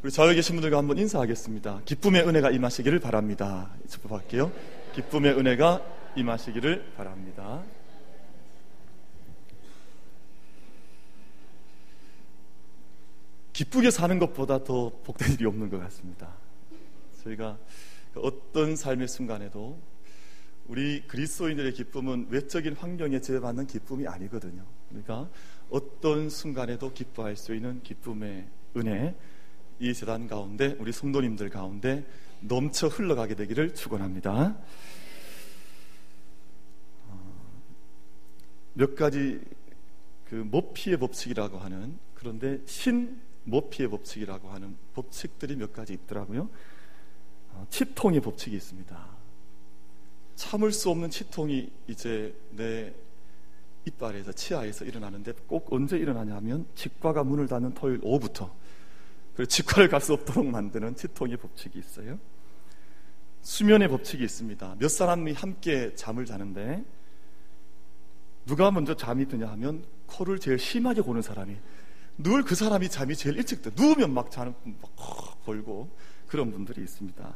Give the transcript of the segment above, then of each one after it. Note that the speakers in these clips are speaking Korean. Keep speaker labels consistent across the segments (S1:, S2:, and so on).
S1: 우리 좌우에 계신 분들과 한번 인사하겠습니다. 기쁨의 은혜가 임하시기를 바랍니다. 접합할게요. 기쁨의 은혜가 임하시기를 바랍니다. 기쁘게 사는 것보다 더 복된 일이 없는 것 같습니다. 저희가 어떤 삶의 순간에도 우리 그리스도인들의 기쁨은 외적인 환경에 제어받는 기쁨이 아니거든요. 그러니까 어떤 순간에도 기뻐할 수 있는 기쁨의 은혜, 이 재단 가운데 우리 성도님들 가운데 넘쳐 흘러가게 되기를 축원합니다. 어, 몇 가지 그 모피의 법칙이라고 하는 그런데 신 모피의 법칙이라고 하는 법칙들이 몇 가지 있더라고요. 어, 치통의 법칙이 있습니다. 참을 수 없는 치통이 이제 내 이빨에서 치아에서 일어나는데 꼭 언제 일어나냐면 치과가 문을 닫는 토요일 오후부터 그리고 치과를 갈 수 없도록 만드는 치통의 법칙이 있어요. 수면의 법칙이 있습니다. 몇 사람이 함께 잠을 자는데 누가 먼저 잠이 드냐 하면 코를 제일 심하게 고는 사람이 늘 그 사람이 잠이 제일 일찍 들 누우면 막 자는 막 벌고 그런 분들이 있습니다.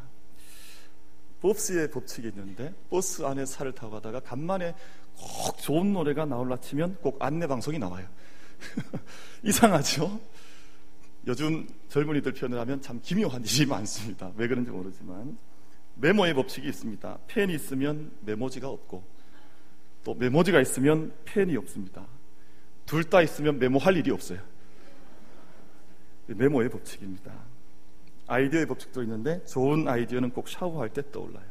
S1: 버스의 법칙이 있는데 버스 안에 차를 타고 가다가 간만에 꼭 좋은 노래가 나올라 치면 꼭 안내 방송이 나와요. 이상하죠? 요즘 젊은이들 표현을 하면 참 기묘한 일이 많습니다. 왜 그런지 모르지만 메모의 법칙이 있습니다. 펜이 있으면 메모지가 없고 또 메모지가 있으면 펜이 없습니다. 둘 다 있으면 메모할 일이 없어요. 메모의 법칙입니다. 아이디어의 법칙도 있는데 좋은 아이디어는 꼭 샤워할 때 떠올라요.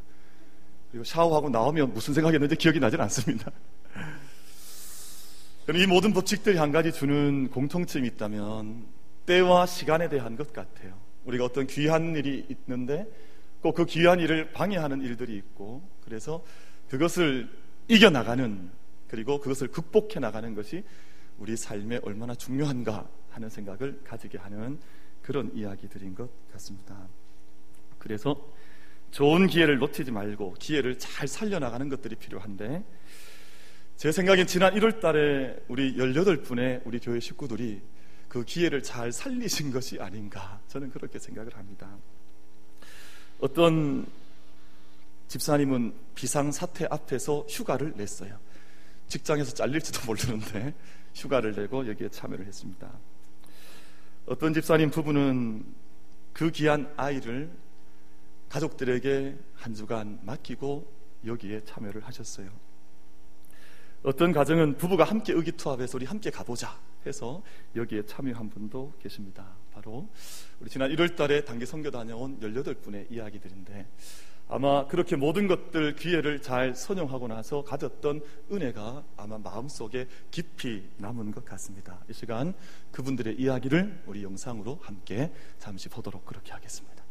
S1: 그리고 샤워하고 나오면 무슨 생각했는지 기억이 나질 않습니다. 이 모든 법칙들이 한 가지 주는 공통점이 있다면 때와 시간에 대한 것 같아요. 우리가 어떤 귀한 일이 있는데 꼭 그 귀한 일을 방해하는 일들이 있고 그래서 그것을 이겨나가는 그리고 그것을 극복해 나가는 것이 우리 삶에 얼마나 중요한가 하는 생각을 가지게 하는 그런 이야기들인 것 같습니다. 그래서 좋은 기회를 놓치지 말고 기회를 잘 살려나가는 것들이 필요한데 제 생각엔 지난 1월 달에 우리 18분의 우리 교회 식구들이 그 기회를 잘 살리신 것이 아닌가 저는 그렇게 생각을 합니다. 어떤 집사님은 비상사태 앞에서 휴가를 냈어요. 직장에서 잘릴지도 모르는데 휴가를 내고 여기에 참여를 했습니다. 어떤 집사님 부부는 그 귀한 아이를 가족들에게 한 주간 맡기고 여기에 참여를 하셨어요. 어떤 가정은 부부가 함께 의기투합해서 우리 함께 가보자 해서 여기에 참여한 분도 계십니다. 바로 우리 지난 1월 달에 단기 선교 다녀온 18분의 이야기들인데 아마 그렇게 모든 것들 기회를 잘 선용하고 나서 가졌던 은혜가 아마 마음속에 깊이 남은 것 같습니다. 이 시간 그분들의 이야기를 우리 영상으로 함께 잠시 보도록 그렇게 하겠습니다.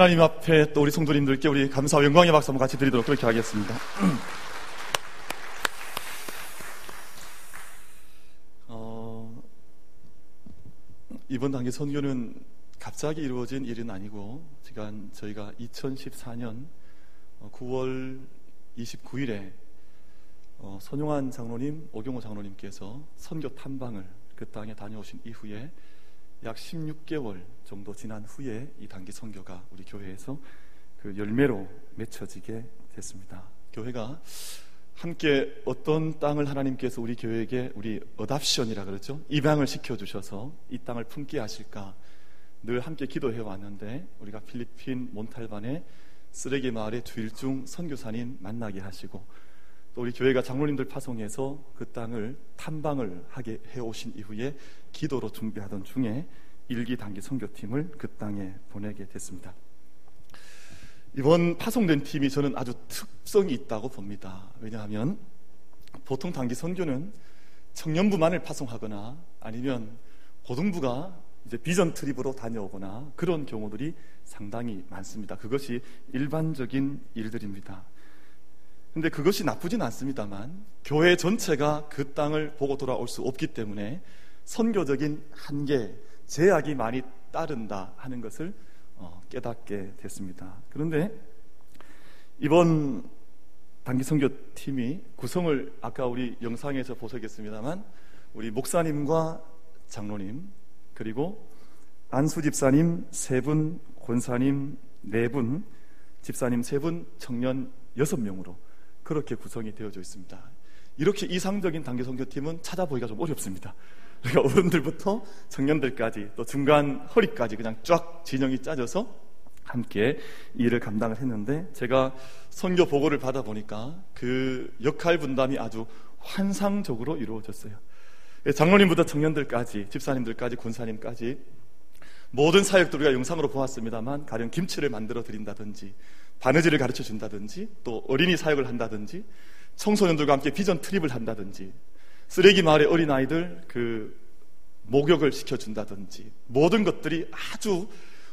S2: 하나님
S1: 앞에 또 우리 성도님들께 우리 감사와 영광의 박수 한번 같이 드리도록 그렇게 하겠습니다. 어, 이번 단계 선교는 갑자기 이루어진 일은 아니고 지금 저희가 2014년 9월 29일에 어, 선용환 장로님, 오경호 장로님께서 선교 탐방을 그 땅에 다녀오신 이후에 약 16개월 정도 지난 후에 이 단기 선교가 우리 교회에서 그 열매로 맺혀지게 됐습니다. 교회가 함께 어떤 땅을 하나님께서 우리 교회에게 우리 어답션이라 그러죠. 입양을 시켜 주셔서 이 땅을 품게 하실까 늘 함께 기도해 왔는데 우리가 필리핀 몬탈반의 쓰레기 마을의 주일중 선교사님 만나게 하시고 또 우리 교회가 장로님들 파송해서 그 땅을 탐방을 하게 해오신 이후에 기도로 준비하던 중에 일기 단기 선교팀을 그 땅에 보내게 됐습니다. 이번 파송된 팀이 저는 아주 특성이 있다고 봅니다. 왜냐하면 보통 단기 선교는 청년부만을 파송하거나 아니면 고등부가 이제 비전 트립으로 다녀오거나 그런 경우들이 상당히 많습니다. 그것이 일반적인 일들입니다. 근데 그것이 나쁘진 않습니다만 교회 전체가 그 땅을 보고 돌아올 수 없기 때문에 선교적인 한계, 제약이 많이 따른다 하는 것을 어, 깨닫게 됐습니다. 그런데 이번 단기 선교팀이 구성을 아까 우리 영상에서 보셨겠습니다만 우리 목사님과 장로님 그리고 안수 집사님 세 분, 권사님 네 분, 집사님 세 분, 청년 여섯 명으로 그렇게 구성이 되어져 있습니다. 이렇게 이상적인 단기 선교팀은 찾아보기가 좀 어렵습니다. 그러니까 어른들부터 청년들까지 또 중간 허리까지 그냥 쫙 진영이 짜져서 함께 일을 감당을 했는데 제가 선교 보고를 받아 보니까 그 역할 분담이 아주 환상적으로 이루어졌어요. 장로님부터 청년들까지 집사님들까지 군사님까지 모든 사역들 우리가 영상으로 보았습니다만 가령 김치를 만들어 드린다든지 바느질을 가르쳐 준다든지 또 어린이 사역을 한다든지 청소년들과 함께 비전 트립을 한다든지 쓰레기 마을의 어린아이들 그 목욕을 시켜준다든지 모든 것들이 아주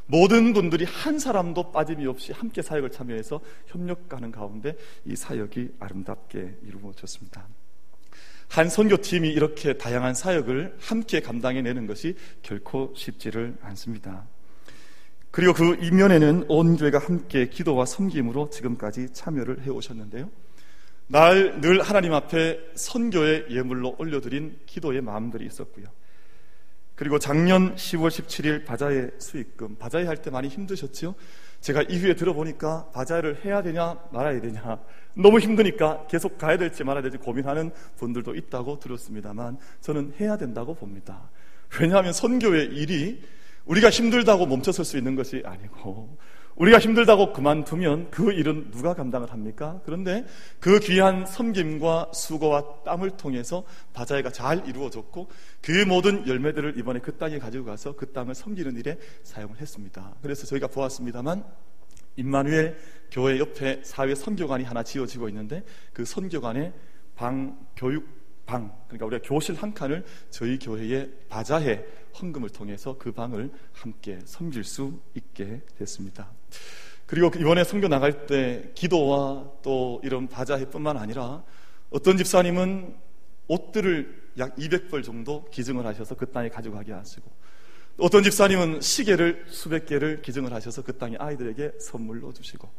S1: 모든 분들이 한 사람도 빠짐이 없이 함께 사역을 참여해서 협력하는 가운데 이 사역이 아름답게 이루어졌습니다. 한 선교팀이 이렇게 다양한 사역을 함께 감당해내는 것이 결코 쉽지를 않습니다. 그리고 그 이면에는 온 교회가 함께 기도와 섬김으로 지금까지 참여를 해오셨는데요. 날 늘 하나님 앞에 선교의 예물로 올려드린 기도의 마음들이 있었고요. 그리고 작년 10월 17일 바자회 수익금, 바자회 할 때 많이 힘드셨죠? 제가 이후에 들어보니까 바자회를 해야 되냐 말아야 되냐 너무 힘드니까 계속 가야 될지 말아야 될지 고민하는 분들도 있다고 들었습니다만 저는 해야 된다고 봅니다. 왜냐하면 선교의 일이 우리가 힘들다고 멈춰설 수 있는 것이 아니고 우리가 힘들다고 그만두면 그 일은 누가 감당을 합니까? 그런데 그 귀한 섬김과 수고와 땀을 통해서 바자회가 잘 이루어졌고 그 모든 열매들을 이번에 그 땅에 가지고 가서 그 땅을 섬기는 일에 사용을 했습니다. 그래서 저희가 보았습니다만 임마누엘 교회 옆에 사회 선교관이 하나 지어지고 있는데 그 선교관에 방 교육 방, 그러니까 우리가 교실 한 칸을 저희 교회의 바자회 헌금을 통해서 그 방을 함께 섬길 수 있게 됐습니다. 그리고 이번에 선교 나갈 때 기도와 또 이런 바자회뿐만 아니라 어떤 집사님은 옷들을 약 200벌 정도 기증을 하셔서 그 땅에 가져가게 하시고 어떤 집사님은 시계를 수백 개를 기증을 하셔서 그 땅에 아이들에게 선물로 주시고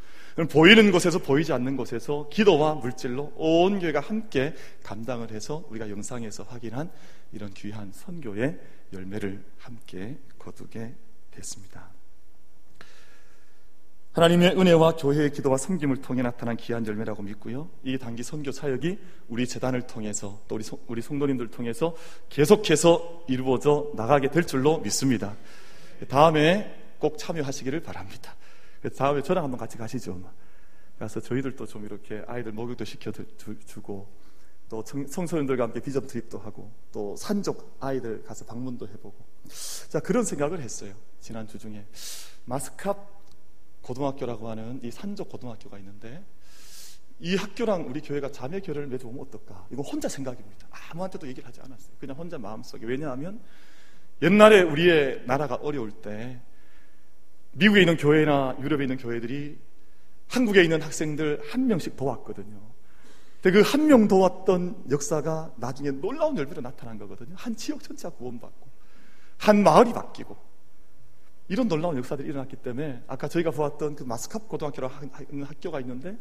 S1: 보이는 곳에서 보이지 않는 곳에서 기도와 물질로 온 교회가 함께 감당을 해서 우리가 영상에서 확인한 이런 귀한 선교의 열매를 함께 거두게 됐습니다. 하나님의 은혜와 교회의 기도와 섬김을 통해 나타난 귀한 열매라고 믿고요. 이 단기 선교 사역이 우리 재단을 통해서 또 우리, 우리 성도님들 통해서 계속해서 이루어져 나가게 될 줄로 믿습니다. 다음에 꼭 참여하시기를 바랍니다. 다음에 저랑 한번 같이 가시죠. 가서 저희들도 좀 이렇게 아이들 목욕도 시켜주고 또 청소년들과 함께 비전 트립도 하고 또 산족 아이들 가서 방문도 해보고 자 그런 생각을 했어요. 지난 주 중에 마스캅 고등학교라고 하는 이 산족 고등학교가 있는데 이 학교랑 우리 교회가 자매 교회를 맺어보면 어떨까? 이거 혼자 생각입니다. 아무한테도 얘기를 하지 않았어요. 그냥 혼자 마음속에. 왜냐하면 옛날에 우리의 나라가 어려울 때 미국에 있는 교회나 유럽에 있는 교회들이 한국에 있는 학생들 한 명씩 도왔거든요. 근데 그 한 명 도왔던 역사가 나중에 놀라운 열매로 나타난 거거든요. 한 지역 전체가 구원받고, 한 마을이 바뀌고, 이런 놀라운 역사들이 일어났기 때문에 아까 저희가 보았던 그 마스캅 고등학교라는 학교가 있는데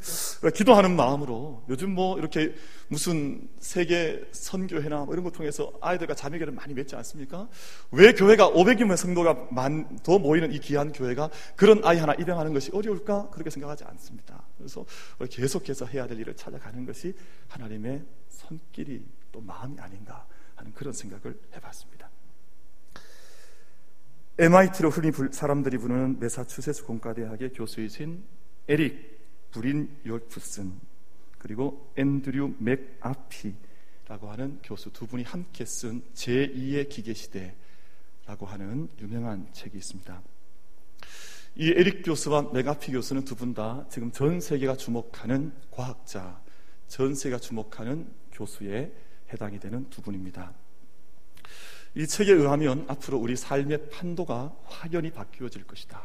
S1: 기도하는 마음으로 요즘 뭐 이렇게 무슨 세계 선교회나 뭐 이런 거 통해서 아이들과 자매교를 많이 맺지 않습니까? 왜 교회가 500여명 성도가 만, 더 모이는 이 귀한 교회가 그런 아이 하나 입양하는 것이 어려울까? 그렇게 생각하지 않습니다. 그래서 계속해서 해야 될 일을 찾아가는 것이 하나님의 손길이 또 마음이 아닌가 하는 그런 생각을 해봤습니다. MIT로 흔히 사람들이 부르는 메사추세츠 공과대학의 교수이신 에릭 브린 요프슨 그리고 앤드류 맥아피라고 하는 교수 두 분이 함께 쓴 제2의 기계시대라고 하는 유명한 책이 있습니다. 이 에릭 교수와 맥아피 교수는 두 분 다 지금 전 세계가 주목하는 과학자, 전 세계가 주목하는 교수에 해당이 되는 두 분입니다. 이 책에 의하면 앞으로 우리 삶의 판도가 확연히 바뀌어질 것이다.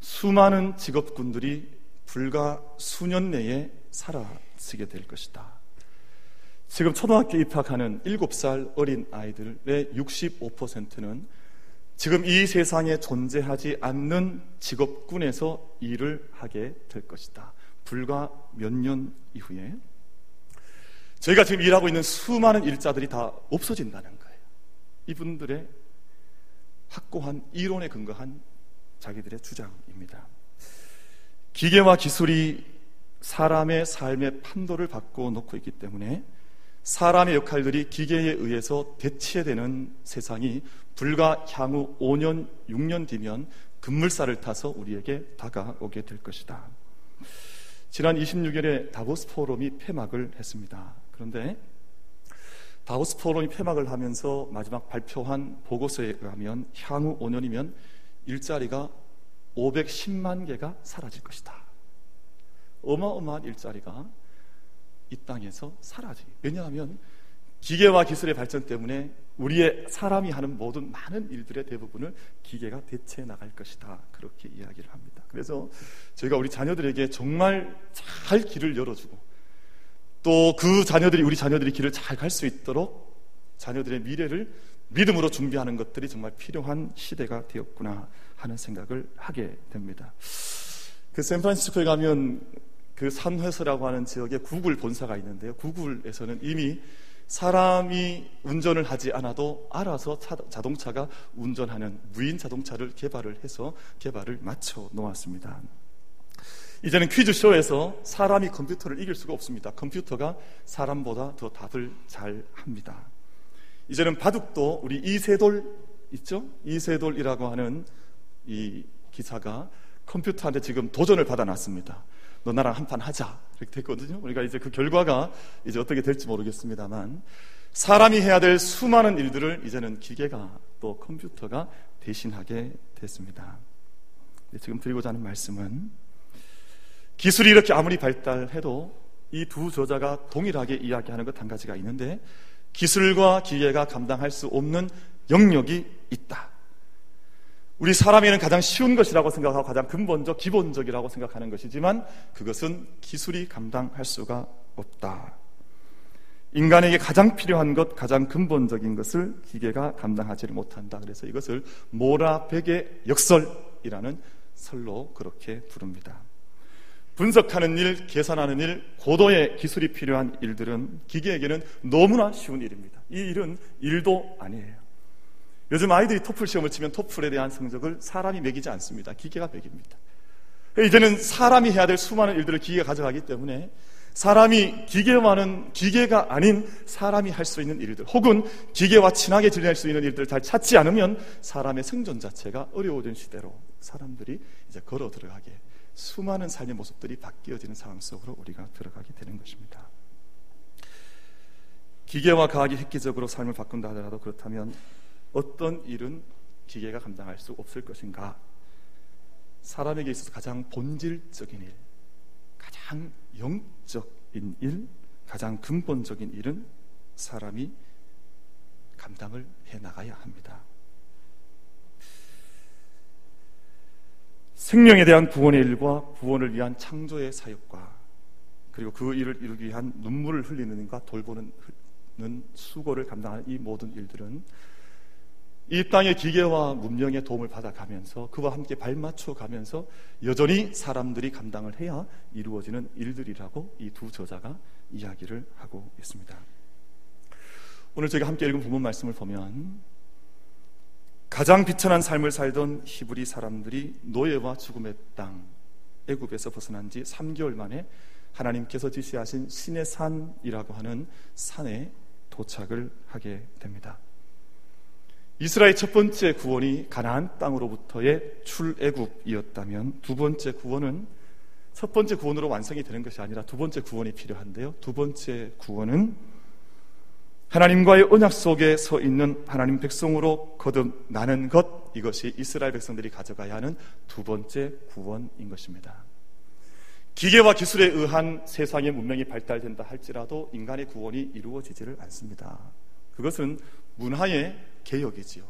S1: 수많은 직업군들이 불과 수년 내에 사라지게 될 것이다. 지금 초등학교 입학하는 7살 어린 아이들의 65%는 지금 이 세상에 존재하지 않는 직업군에서 일을 하게 될 것이다. 불과 몇 년 이후에 저희가 지금 일하고 있는 수많은 일자들이 다 없어진다는 거예요. 이분들의 확고한 이론에 근거한 자기들의 주장입니다. 기계와 기술이 사람의 삶의 판도를 바꿔 놓고 있기 때문에 사람의 역할들이 기계에 의해서 대체되는 세상이 불과 향후 5년, 6년 뒤면 급물살을 타서 우리에게 다가오게 될 것이다. 지난 26일에 다보스 포럼이 폐막을 했습니다. 그런데 다우스 포럼이 폐막을 하면서 마지막 발표한 보고서에 의하면 향후 5년이면 일자리가 510만 개가 사라질 것이다. 어마어마한 일자리가 이 땅에서 사라지. 왜냐하면 기계와 기술의 발전 때문에 우리의 사람이 하는 모든 많은 일들의 대부분을 기계가 대체해 나갈 것이다. 그렇게 이야기를 합니다. 그래서 저희가 우리 자녀들에게 정말 잘 길을 열어주고 또 그 자녀들이 우리 자녀들이 길을 잘 갈 수 있도록 자녀들의 미래를 믿음으로 준비하는 것들이 정말 필요한 시대가 되었구나 하는 생각을 하게 됩니다. 그 샌프란시스코에 가면 그 산회서라고 하는 지역에 구글 본사가 있는데요. 구글에서는 이미 사람이 운전을 하지 않아도 알아서 차, 자동차가 운전하는 무인 자동차를 개발을 해서 개발을 마쳐 놓았습니다. 이제는 퀴즈쇼에서 사람이 컴퓨터를 이길 수가 없습니다. 컴퓨터가 사람보다 더 답을 잘 합니다. 이제는 바둑도 우리 이세돌 있죠? 이세돌이라고 하는 이 기사가 컴퓨터한테 지금 도전을 받아놨습니다. 너 나랑 한 판 하자. 이렇게 됐거든요. 우리가 이제 그 결과가 이제 어떻게 될지 모르겠습니다만 사람이 해야 될 수많은 일들을 이제는 기계가 또 컴퓨터가 대신하게 됐습니다. 지금 드리고자 하는 말씀은 기술이 이렇게 아무리 발달해도 이 두 저자가 동일하게 이야기하는 것 한 가지가 있는데 기술과 기계가 감당할 수 없는 영역이 있다. 우리 사람에는 가장 쉬운 것이라고 생각하고 가장 근본적, 기본적이라고 생각하는 것이지만 그것은 기술이 감당할 수가 없다. 인간에게 가장 필요한 것, 가장 근본적인 것을 기계가 감당하지를 못한다. 그래서 이것을 모라백의 역설이라는 설로 그렇게 부릅니다. 분석하는 일, 계산하는 일, 고도의 기술이 필요한 일들은 기계에게는 너무나 쉬운 일입니다. 이 일은 일도 아니에요. 요즘 아이들이 토플 시험을 치면 토플에 대한 성적을 사람이 매기지 않습니다. 기계가 매깁니다. 이제는 사람이 해야 될 수많은 일들을 기계가 가져가기 때문에 사람이 기계와는 기계가 아닌 사람이 할 수 있는 일들 혹은 기계와 친하게 지낼 수 있는 일들을 잘 찾지 않으면 사람의 생존 자체가 어려워진 시대로 사람들이 이제 걸어 들어가게 수많은 삶의 모습들이 바뀌어지는 상황 속으로 우리가 들어가게 되는 것입니다. 기계와 과학이 획기적으로 삶을 바꾼다 하더라도 그렇다면 어떤 일은 기계가 감당할 수 없을 것인가? 사람에게 있어서 가장 본질적인 일, 가장 영적인 일, 가장 근본적인 일은 사람이 감당을 해 나가야 합니다. 생명에 대한 구원의 일과 구원을 위한 창조의 사역과 그리고 그 일을 이루기 위한 눈물을 흘리는 것 돌보는 수고를 감당하는 이 모든 일들은 이 땅의 기계와 문명의 도움을 받아가면서 그와 함께 발맞춰 가면서 여전히 사람들이 감당을 해야 이루어지는 일들이라고 이 두 저자가 이야기를 하고 있습니다. 오늘 저희가 함께 읽은 부분 말씀을 보면 가장 비천한 삶을 살던 히브리 사람들이 노예와 죽음의 땅 애굽에서 벗어난 지 3개월 만에 하나님께서 지시하신 신의 산이라고 하는 산에 도착을 하게 됩니다. 이스라엘 첫 번째 구원이 가나안 땅으로부터의 출애굽이었다면 두 번째 구원은 첫 번째 구원으로 완성이 되는 것이 아니라 두 번째 구원이 필요한데요. 두 번째 구원은 하나님과의 언약 속에 서 있는 하나님 백성으로 거듭나는 것 이것이 이스라엘 백성들이 가져가야 하는 두 번째 구원인 것입니다. 기계와 기술에 의한 세상의 문명이 발달된다 할지라도 인간의 구원이 이루어지지를 않습니다. 그것은 문화의 개혁이지요.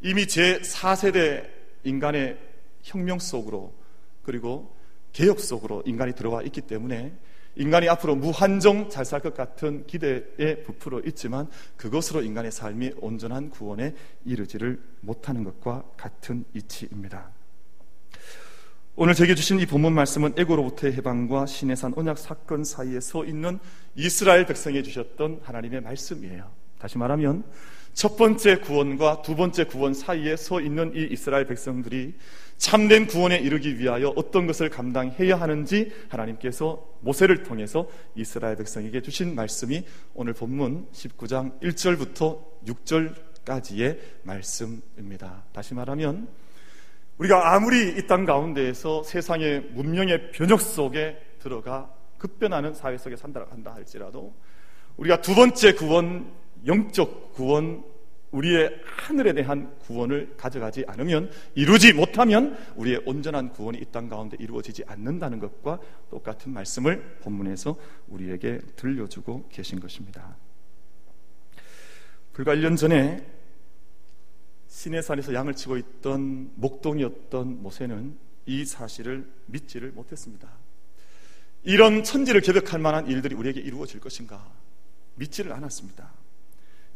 S1: 이미 제 4세대 인간의 혁명 속으로 그리고 개혁 속으로 인간이 들어와 있기 때문에 인간이 앞으로 무한정 잘 살 것 같은 기대에 부풀어 있지만 그것으로 인간의 삶이 온전한 구원에 이르지를 못하는 것과 같은 이치입니다. 오늘 제게 주신 이 본문 말씀은 에고로부터의 해방과 신해산 언약 사건 사이에 서 있는 이스라엘 백성에 주셨던 하나님의 말씀이에요. 다시 말하면 첫 번째 구원과 두 번째 구원 사이에 서 있는 이 이스라엘 백성들이 참된 구원에 이르기 위하여 어떤 것을 감당해야 하는지 하나님께서 모세를 통해서 이스라엘 백성에게 주신 말씀이 오늘 본문 19장 1절부터 6절까지의 말씀입니다. 다시 말하면 우리가 아무리 이 땅 가운데에서 세상의 문명의 변혁 속에 들어가 급변하는 사회 속에 산다 한다 할지라도 우리가 두 번째 구원, 영적 구원, 우리의 하늘에 대한 구원을 가져가지 않으면 이루지 못하면 우리의 온전한 구원이 이 땅 가운데 이루어지지 않는다는 것과 똑같은 말씀을 본문에서 우리에게 들려주고 계신 것입니다. 불과 1년 전에 시내산에서 양을 치고 있던 목동이었던 모세는 이 사실을 믿지를 못했습니다. 이런 천지를 개벽할 만한 일들이 우리에게 이루어질 것인가 믿지를 않았습니다.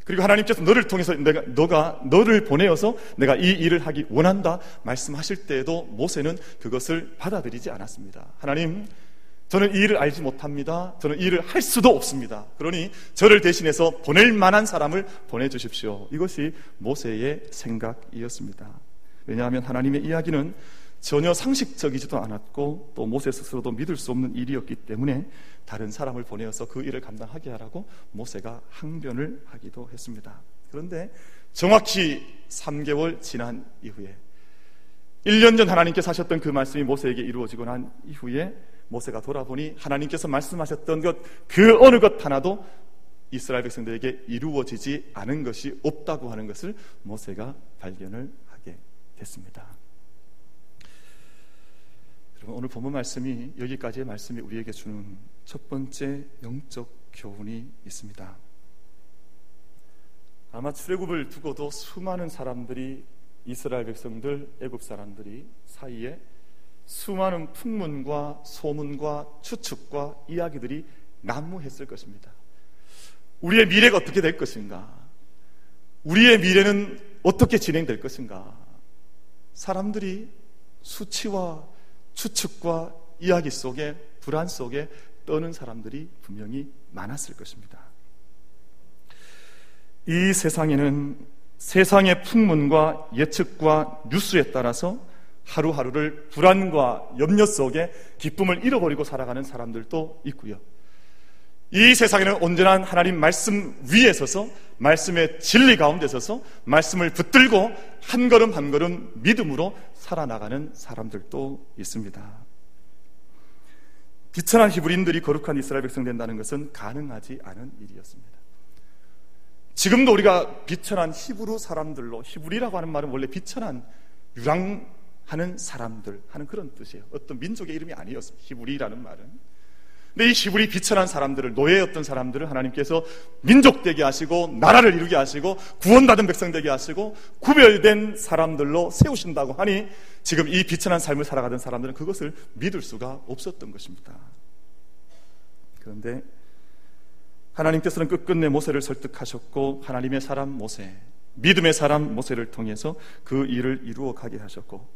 S1: 그리고 하나님께서 너를 통해서 내가 너가 너를 보내어서 내가 이 일을 하기 원한다 말씀하실 때에도 모세는 그것을 받아들이지 않았습니다. 하나님 저는 이 일을 알지 못합니다. 저는 이 일을 할 수도 없습니다. 그러니 저를 대신해서 보낼 만한 사람을 보내주십시오. 이것이 모세의 생각이었습니다. 왜냐하면 하나님의 이야기는 전혀 상식적이지도 않았고 또 모세 스스로도 믿을 수 없는 일이었기 때문에 다른 사람을 보내어서 그 일을 감당하게 하라고 모세가 항변을 하기도 했습니다. 그런데 정확히 3개월 지난 이후에 1년 전 하나님께서 하셨던 그 말씀이 모세에게 이루어지고 난 이후에 모세가 돌아보니 하나님께서 말씀하셨던 것 그 어느 것 하나도 이스라엘 백성들에게 이루어지지 않은 것이 없다고 하는 것을 모세가 발견을 하게 됐습니다. 오늘 본문 말씀이 여기까지의 말씀이 우리에게 주는 첫 번째 영적 교훈이 있습니다. 아마 출애굽을 두고도 수많은 사람들이 이스라엘 백성들, 애굽 사람들이 사이에 수많은 풍문과 소문과 추측과 이야기들이 난무했을 것입니다. 우리의 미래가 어떻게 될 것인가? 우리의 미래는 어떻게 진행될 것인가? 사람들이 수치와 추측과 이야기 속에 불안 속에 떠는 사람들이 분명히 많았을 것입니다. 이 세상에는 세상의 풍문과 예측과 뉴스에 따라서 하루하루를 불안과 염려 속에 기쁨을 잃어버리고 살아가는 사람들도 있고요. 이 세상에는 온전한 하나님 말씀 위에 서서 말씀의 진리 가운데 서서 말씀을 붙들고 한 걸음 한 걸음 믿음으로 살아나가는 사람들도 있습니다. 비천한 히브리인들이 거룩한 이스라엘 백성 된다는 것은 가능하지 않은 일이었습니다. 지금도 우리가 비천한 히브리 사람들로 히브리라고 하는 말은 원래 비천한 유랑 하는 사람들 하는 그런 뜻이에요. 어떤 민족의 이름이 아니었습니다. 히브리라는 말은 근데 이 히브리 비천한 사람들을 노예였던 사람들을 하나님께서 민족 되게 하시고 나라를 이루게 하시고 구원받은 백성 되게 하시고 구별된 사람들로 세우신다고 하니 지금 이 비천한 삶을 살아가던 사람들은 그것을 믿을 수가 없었던 것입니다. 그런데 하나님께서는 끝끝내 모세를 설득하셨고 하나님의 사람 모세, 믿음의 사람 모세를 통해서 그 일을 이루어 가게 하셨고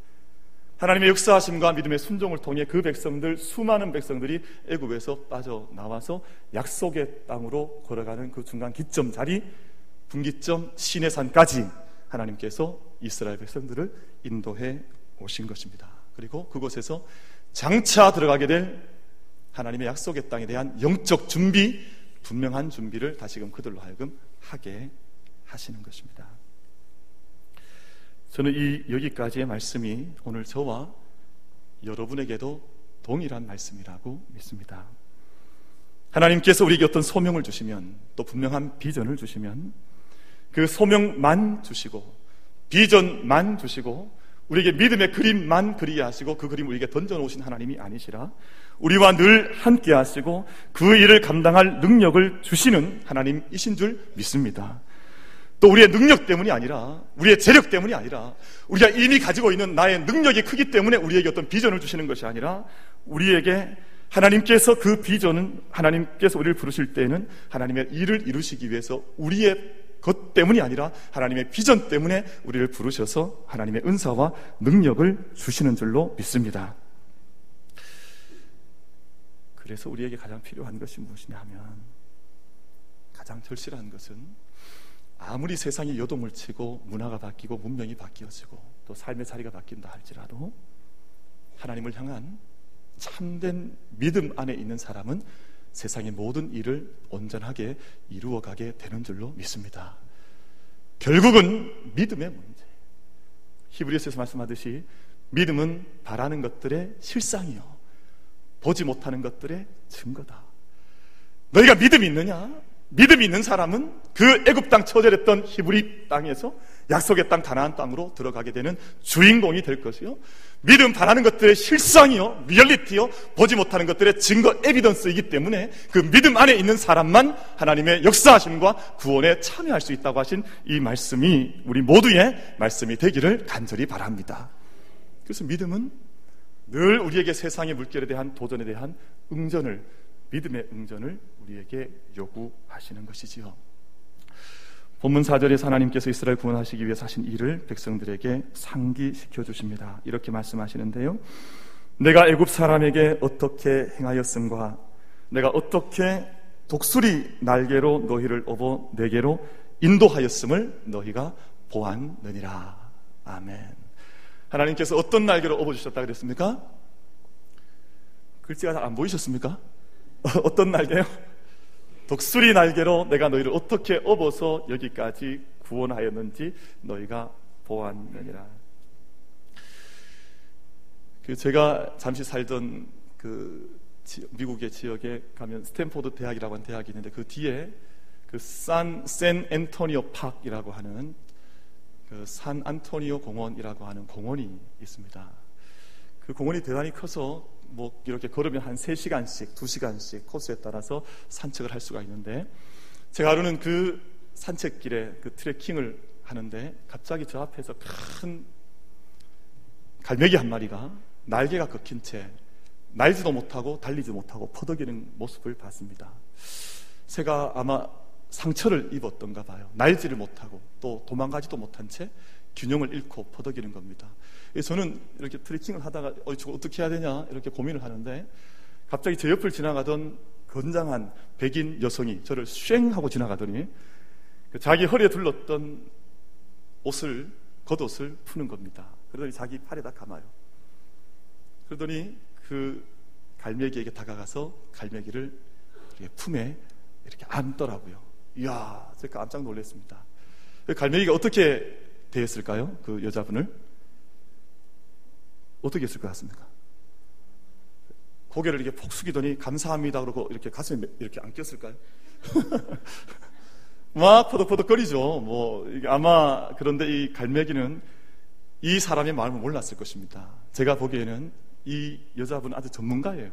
S1: 하나님의 역사하심과 믿음의 순종을 통해 그 백성들 수많은 백성들이 애굽에서 빠져 나와서 약속의 땅으로 걸어가는 그 중간 기점 자리 분기점 시내산까지 하나님께서 이스라엘 백성들을 인도해 오신 것입니다. 그리고 그곳에서 장차 들어가게 될 하나님의 약속의 땅에 대한 영적 준비, 분명한 준비를 다시금 그들로 하여금 하게 하시는 것입니다. 저는 이 여기까지의 말씀이 오늘 저와 여러분에게도 동일한 말씀이라고 믿습니다. 하나님께서 우리에게 어떤 소명을 주시면 또 분명한 비전을 주시면 그 소명만 주시고 비전만 주시고 우리에게 믿음의 그림만 그리게 하시고 그 그림 우리에게 던져 놓으신 하나님이 아니시라 우리와 늘 함께 하시고 그 일을 감당할 능력을 주시는 하나님이신 줄 믿습니다. 또 우리의 능력 때문이 아니라 우리의 재력 때문이 아니라 우리가 이미 가지고 있는 나의 능력이 크기 때문에 우리에게 어떤 비전을 주시는 것이 아니라 우리에게 하나님께서 그 비전은 하나님께서 우리를 부르실 때에는 하나님의 일을 이루시기 위해서 우리의 것 때문이 아니라 하나님의 비전 때문에 우리를 부르셔서 하나님의 은사와 능력을 주시는 줄로 믿습니다. 그래서 우리에게 가장 필요한 것이 무엇이냐 하면 가장 절실한 것은 아무리 세상이 요동을 치고 문화가 바뀌고 문명이 바뀌어지고 또 삶의 자리가 바뀐다 할지라도 하나님을 향한 참된 믿음 안에 있는 사람은 세상의 모든 일을 온전하게 이루어가게 되는 줄로 믿습니다. 결국은 믿음의 문제. 히브리서에서 말씀하듯이 믿음은 바라는 것들의 실상이요. 보지 못하는 것들의 증거다. 너희가 믿음이 있느냐? 믿음이 있는 사람은 그 애굽 땅 처절했던 히브리 땅에서 약속의 땅 가나안 땅으로 들어가게 되는 주인공이 될 것이요. 믿음 바라는 것들의 실상이요, 리얼리티요, 보지 못하는 것들의 증거 에비던스이기 때문에 그 믿음 안에 있는 사람만 하나님의 역사하심과 구원에 참여할 수 있다고 하신 이 말씀이 우리 모두의 말씀이 되기를 간절히 바랍니다. 그래서 믿음은 늘 우리에게 세상의 물결에 대한 도전에 대한 응전을 믿음의 응전을 우리에게 요구하시는 것이지요. 본문 4절에서 하나님께서 이스라엘 구원하시기 위해서 하신 일을 백성들에게 상기시켜 주십니다. 이렇게 말씀하시는데요. 내가 애굽 사람에게 어떻게 행하였음과 내가 어떻게 독수리 날개로 너희를 업어 내게로 인도하였음을 너희가 보았느니라. 아멘. 하나님께서 어떤 날개로 업어 주셨다 그랬습니까? 글자가 안 보이셨습니까? 어떤 날개요? 독수리 날개로 내가 너희를 어떻게 업어서 여기까지 구원하였는지 너희가 보았느니라. 그 제가 잠시 살던 그 미국의 지역에 가면 스탠포드 대학이라고 하는 대학이 있는데 그 뒤에 그산센 앤토니오 팍이라고 하는 그 산 안토니오 공원이라고 하는 공원이 있습니다. 그 공원이 대단히 커서 뭐 이렇게 걸으면 한 3시간씩, 2시간씩 코스에 따라서 산책을 할 수가 있는데 제가 하루는 그 산책길에 그 트레킹을 하는데 갑자기 저 앞에서 큰 갈매기 한 마리가 날개가 꺾인 채 날지도 못하고 달리지 못하고 퍼덕이는 모습을 봤습니다. 새가 아마 상처를 입었던가 봐요. 날지를 못하고 또 도망가지도 못한 채 균형을 잃고 퍼덕이는 겁니다. 저는 이렇게 트레킹을 하다가 어, 저거 어떻게 해야 되냐 이렇게 고민을 하는데 갑자기 제 옆을 지나가던 건장한 백인 여성이 저를 쉥 하고 지나가더니 그 자기 허리에 둘렀던 옷을 겉옷을 푸는 겁니다. 그러더니 자기 팔에다 감아요. 그러더니 그 갈매기에게 다가가서 갈매기를 품에 이렇게 안더라고요. 이야, 제가 깜짝 놀랐습니다. 그 갈매기가 어떻게 되었을까요? 그 여자분을? 어떻게 했을 것 같습니까? 고개를 이렇게 폭 숙이더니 감사합니다 그러고 이렇게 가슴에 이렇게 안 꼈을까요? 막 포덕포덕거리죠. 뭐 아마 그런데 이 갈매기는 이 사람의 마음을 몰랐을 것입니다. 제가 보기에는 이 여자분은 아주 전문가예요.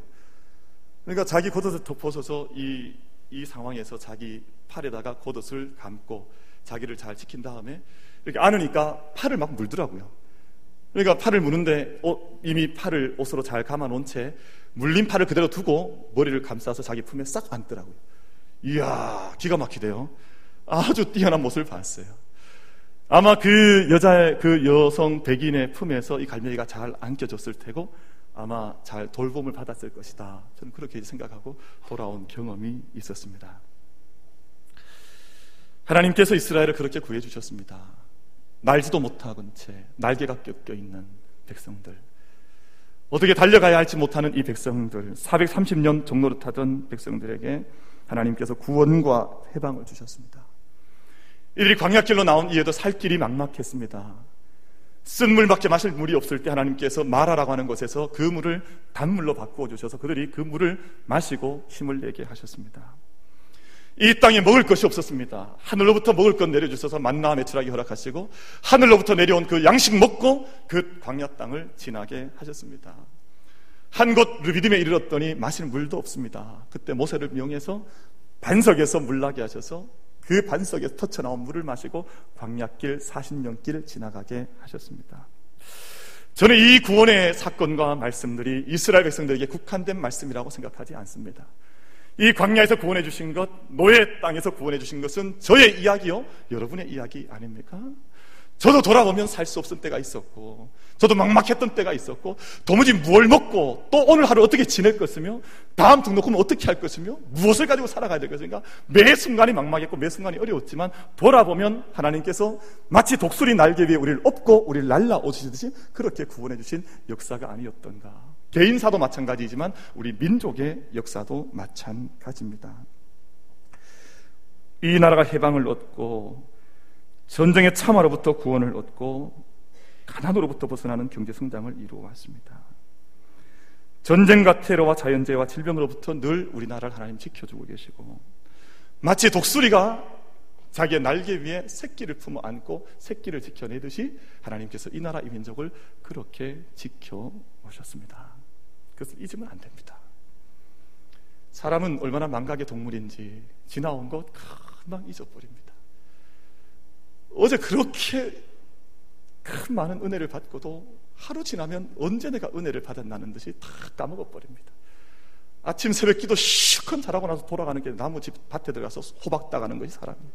S1: 그러니까 자기 겉옷을 벗어서 이, 이 상황에서 자기 팔에다가 겉옷을 감고 자기를 잘 지킨 다음에 이렇게 안으니까 팔을 막 물더라고요. 그러니까 팔을 무는데 어, 이미 팔을 옷으로 잘 감아놓은 채 물린 팔을 그대로 두고 머리를 감싸서 자기 품에 싹 안더라고요. 이야, 기가 막히대요. 아주 뛰어난 모습을 봤어요. 아마 그 여자의, 그 여성 백인의 품에서 이 갈매기가 잘 안겨졌을 테고 아마 잘 돌봄을 받았을 것이다. 저는 그렇게 생각하고 돌아온 경험이 있었습니다. 하나님께서 이스라엘을 그렇게 구해 주셨습니다. 날지도 못하건 채 날개가 껴껴 있는 백성들. 어떻게 달려가야 할지 못하는 이 백성들, 430년 종로를 타던 백성들에게 하나님께서 구원과 해방을 주셨습니다. 이들이 광야길로 나온 이에도 살 길이 막막했습니다. 쓴 물밖에 마실 물이 없을 때 하나님께서 마라라고 하는 곳에서 그 물을 단물로 바꾸어 주셔서 그들이 그 물을 마시고 힘을 내게 하셨습니다. 이 땅에 먹을 것이 없었습니다. 하늘로부터 먹을 것 내려주셔서 만나 매출하기 허락하시고 하늘로부터 내려온 그 양식 먹고 그 광야 땅을 지나게 하셨습니다. 한 곳 르비딤에 이르렀더니 마실 물도 없습니다. 그때 모세를 명해서 반석에서 물 나게 하셔서 그 반석에서 터쳐나온 물을 마시고 광야길 40년길 지나가게 하셨습니다. 저는 이 구원의 사건과 말씀들이 이스라엘 백성들에게 국한된 말씀이라고 생각하지 않습니다. 이 광야에서 구원해 주신 것, 노예 땅에서 구원해 주신 것은 저의 이야기요, 여러분의 이야기 아닙니까? 저도 돌아보면 살 수 없을 때가 있었고, 저도 막막했던 때가 있었고, 도무지 무엇 먹고, 또 오늘 하루 어떻게 지낼 것이며, 다음 등록금은 어떻게 할 것이며, 무엇을 가지고 살아가야 될 것인가, 매 순간이 막막했고, 매 순간이 어려웠지만, 돌아보면 하나님께서 마치 독수리 날개 위에 우리를 업고, 우리를 날라오시듯이 그렇게 구원해 주신 역사가 아니었던가. 개인사도 마찬가지지만 우리 민족의 역사도 마찬가지입니다. 이 나라가 해방을 얻고 전쟁의 참화로부터 구원을 얻고 가난으로부터 벗어나는 경제 성장을 이루어 왔습니다. 전쟁과 테러와 자연재해와 질병으로부터 늘 우리나라를 하나님 지켜주고 계시고 마치 독수리가 자기의 날개 위에 새끼를 품어 안고 새끼를 지켜내듯이 하나님께서 이 나라 이 민족을 그렇게 지켜 오셨습니다. 그것을 잊으면 안 됩니다. 사람은 얼마나 망각의 동물인지 지나온 것 금방 잊어버립니다. 어제 그렇게 큰 많은 은혜를 받고도 하루 지나면 언제 내가 은혜를 받았나는 듯이 다 까먹어 버립니다. 아침 새벽 기도 실컷 잘하고 나서 돌아가는 게 나무 집 밭에 들어가서 호박 따가는 것이 사람이에요.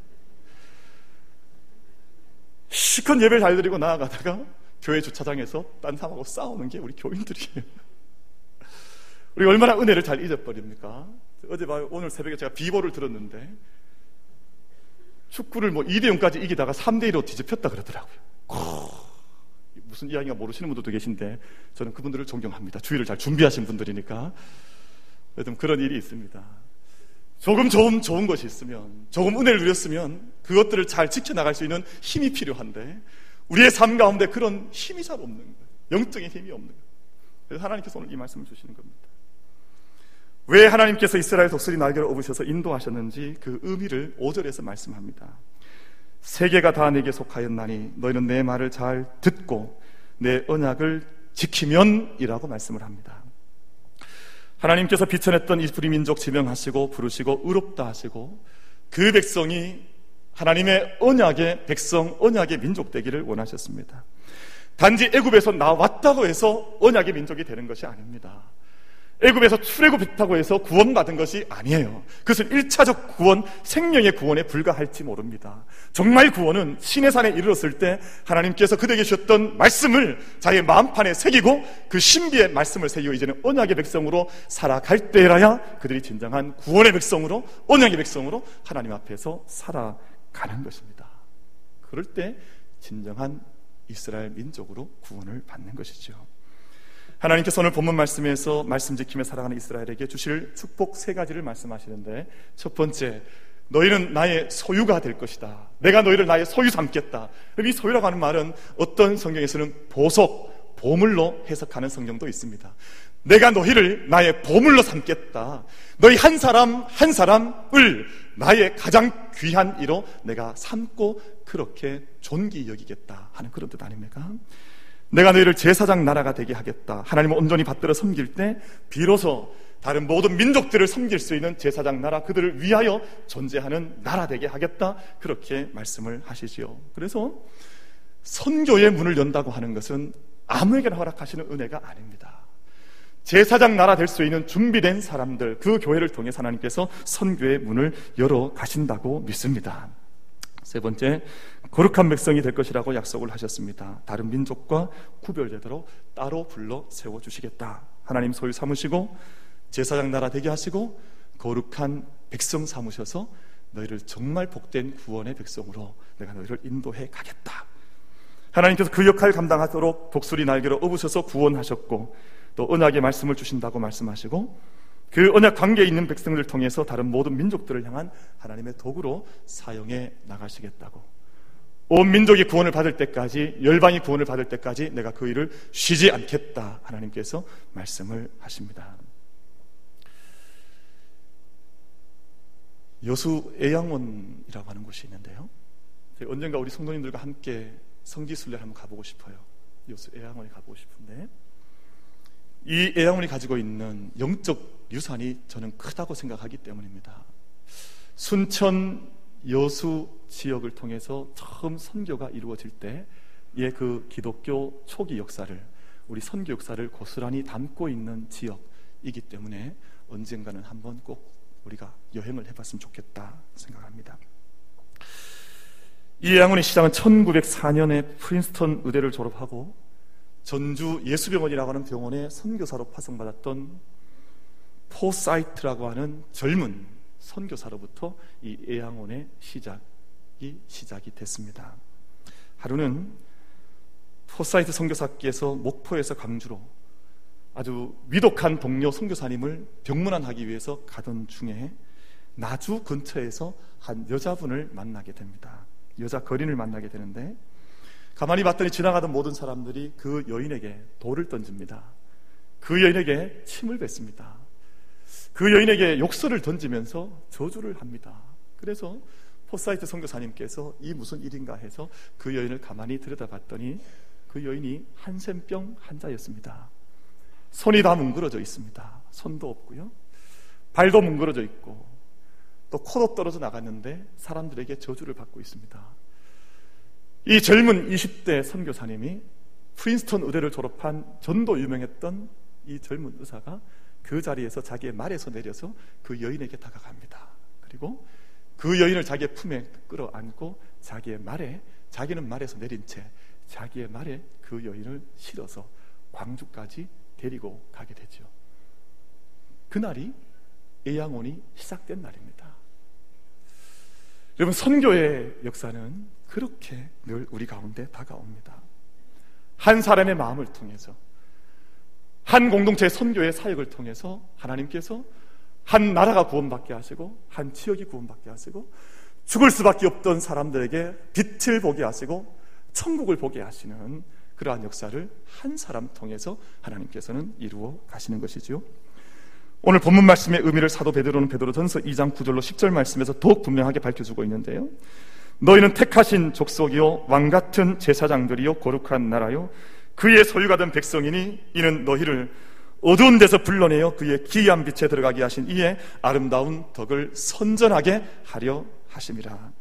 S1: 실컷 예배를 잘 드리고 나아가다가 교회 주차장에서 딴 사람하고 싸우는 게 우리 교인들이에요. 우리 얼마나 은혜를 잘 잊어버립니까? 어제 봐요. 오늘 새벽에 제가 비보를 들었는데 축구를 뭐 2대 0까지 이기다가 3대 1로 뒤집혔다 그러더라고요. 무슨 이야기가 모르시는 분들도 계신데 저는 그분들을 존경합니다. 주의를 잘 준비하신 분들이니까. 여튼 그런 일이 있습니다. 조금 좋은, 좋은 것이 있으면, 조금 은혜를 누렸으면 그것들을 잘 지켜나갈 수 있는 힘이 필요한데 우리의 삶 가운데 그런 힘이 잘 없는 거예요. 영적인 힘이 없는 거예요. 그래서 하나님께서 오늘 이 말씀을 주시는 겁니다. 왜 하나님께서 이스라엘 독수리 날개를 업으셔서 인도하셨는지 그 의미를 5절에서 말씀합니다. 세계가 다 내게 속하였나니 너희는 내 말을 잘 듣고 내 언약을 지키면이라고 말씀을 합니다. 하나님께서 비천했던 이스라엘 민족 지명하시고 부르시고 의롭다 하시고 그 백성이 하나님의 언약의 백성, 언약의 민족 되기를 원하셨습니다. 단지 애굽에서 나왔다고 해서 언약의 민족이 되는 것이 아닙니다. 애굽에서 출애굽했다고 해서 구원받은 것이 아니에요. 그것은 1차적 구원, 생명의 구원에 불과할지 모릅니다. 정말 구원은 신의 산에 이르렀을 때 하나님께서 그대에게 주셨던 말씀을 자기 마음판에 새기고 그 신비의 말씀을 새기고 이제는 언약의 백성으로 살아갈 때라야 그들이 진정한 구원의 백성으로 언약의 백성으로 하나님 앞에서 살아가는 것입니다. 그럴 때 진정한 이스라엘 민족으로 구원을 받는 것이죠. 하나님께서 오늘 본문 말씀에서 말씀 지킴에 살아가는 이스라엘에게 주실 축복 세 가지를 말씀하시는데 첫 번째 너희는 나의 소유가 될 것이다. 내가 너희를 나의 소유 삼겠다. 이 소유라고 하는 말은 어떤 성경에서는 보석, 보물로 해석하는 성경도 있습니다. 내가 너희를 나의 보물로 삼겠다. 너희 한 사람 한 사람을 나의 가장 귀한 이로 내가 삼고 그렇게 존귀 여기겠다 하는 그런 뜻 아닙니까? 내가 너희를 제사장 나라가 되게 하겠다. 하나님을 온전히 받들어 섬길 때 비로소 다른 모든 민족들을 섬길 수 있는 제사장 나라 그들을 위하여 존재하는 나라 되게 하겠다 그렇게 말씀을 하시지요. 그래서 선교의 문을 연다고 하는 것은 아무에게나 허락하시는 은혜가 아닙니다. 제사장 나라 될 수 있는 준비된 사람들, 그 교회를 통해서 하나님께서 선교의 문을 열어 가신다고 믿습니다. 세 번째, 거룩한 백성이 될 것이라고 약속을 하셨습니다. 다른 민족과 구별되도록 따로 불러 세워 주시겠다. 하나님 소유 삼으시고 제사장 나라 되게 하시고 거룩한 백성 삼으셔서 너희를 정말 복된 구원의 백성으로 내가 너희를 인도해 가겠다. 하나님께서 그 역할 감당하도록 독수리 날개로 업으셔서 구원하셨고 또 언약의 말씀을 주신다고 말씀하시고 그 언약 관계에 있는 백성들 통해서 다른 모든 민족들을 향한 하나님의 도구로 사용해 나가시겠다고 온 민족이 구원을 받을 때까지 열방이 구원을 받을 때까지 내가 그 일을 쉬지 않겠다 하나님께서 말씀을 하십니다. 여수 애양원이라고 하는 곳이 있는데요. 언젠가 우리 성도님들과 함께 성지순례를 한번 가보고 싶어요. 여수 애양원에 가보고 싶은데 이 애양원이 가지고 있는 영적 유산이 저는 크다고 생각하기 때문입니다. 순천 여수 지역을 통해서 처음 선교가 이루어질 때의 그 기독교 초기 역사를 우리 선교 역사를 고스란히 담고 있는 지역이기 때문에 언젠가는 한번 꼭 우리가 여행을 해봤으면 좋겠다 생각합니다. 이양훈의 시장은 1904년에 프린스턴 의대를 졸업하고 전주 예수병원이라고 하는 병원에 선교사로 파송받았던 포사이트라고 하는 젊은 선교사로부터 이 애양원의 시작이 시작이 됐습니다. 하루는 포사이트 선교사께서 목포에서 광주로 아주 위독한 동료 선교사님을 병문안하기 위해서 가던 중에 나주 근처에서 한 여자분을 만나게 됩니다. 여자 걸인을 만나게 되는데 가만히 봤더니 지나가던 모든 사람들이 그 여인에게 돌을 던집니다. 그 여인에게 침을 뱉습니다. 그 여인에게 욕설을 던지면서 저주를 합니다. 그래서 포사이트 선교사님께서 이 무슨 일인가 해서 그 여인을 가만히 들여다봤더니 그 여인이 한센병 환자였습니다. 손이 다 뭉그러져 있습니다. 손도 없고요. 발도 뭉그러져 있고 또 코도 떨어져 나갔는데 사람들에게 저주를 받고 있습니다. 이 젊은 20대 선교사님이 프린스턴 의대를 졸업한 전도 유명했던 이 젊은 의사가 그 자리에서 자기의 말에서 내려서 그 여인에게 다가갑니다. 그리고 그 여인을 자기의 품에 끌어안고 자기의 말에 자기는 말에서 내린 채 자기의 말에 그 여인을 실어서 광주까지 데리고 가게 되죠. 그날이 예양원이 시작된 날입니다. 여러분 선교의 역사는 그렇게 늘 우리 가운데 다가옵니다. 한 사람의 마음을 통해서 한 공동체의 선교의 사역을 통해서 하나님께서 한 나라가 구원받게 하시고 한 지역이 구원받게 하시고 죽을 수밖에 없던 사람들에게 빛을 보게 하시고 천국을 보게 하시는 그러한 역사를 한 사람 통해서 하나님께서는 이루어 가시는 것이지요. 오늘 본문 말씀의 의미를 사도 베드로는 베드로전서 2장 9절로 10절 말씀에서 더욱 분명하게 밝혀주고 있는데요. 너희는 택하신 족속이요 왕 같은 제사장들이요 거룩한 나라요 그의 소유가 된 백성이니 이는 너희를 어두운 데서 불러내어 그의 기이한 빛에 들어가게 하신 이의 아름다운 덕을 선전하게 하려 하심이라.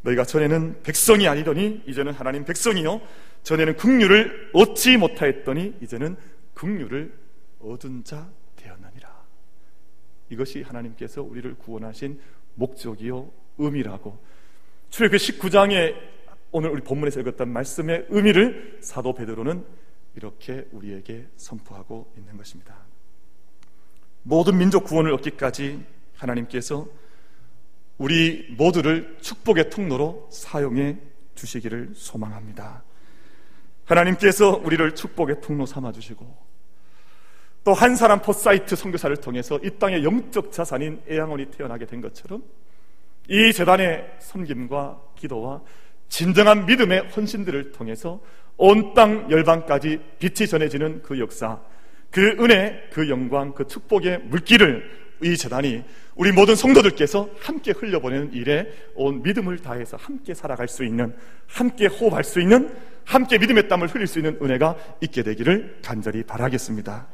S1: 너희가 전에는 백성이 아니더니 이제는 하나님 백성이요 전에는 긍휼을 얻지 못하였더니 이제는 긍휼을 얻은 자 되었느니라. 이것이 하나님께서 우리를 구원하신 목적이요 의미라고 출애굽 19장에 오늘 우리 본문에서 읽었던 말씀의 의미를 사도 베드로는 이렇게 우리에게 선포하고 있는 것입니다. 모든 민족 구원을 얻기까지 하나님께서 우리 모두를 축복의 통로로 사용해 주시기를 소망합니다. 하나님께서 우리를 축복의 통로 삼아 주시고 또 한 사람 포사이트 선교사를 통해서 이 땅의 영적 자산인 애양원이 태어나게 된 것처럼 이 재단의 섬김과 기도와 진정한 믿음의 헌신들을 통해서 온 땅 열방까지 빛이 전해지는 그 역사, 그 은혜, 그 영광, 그 축복의 물길을 이 재단이 우리 모든 성도들께서 함께 흘려보내는 일에 온 믿음을 다해서 함께 살아갈 수 있는, 함께 호흡할 수 있는, 함께 믿음의 땀을 흘릴 수 있는 은혜가 있게 되기를 간절히 바라겠습니다.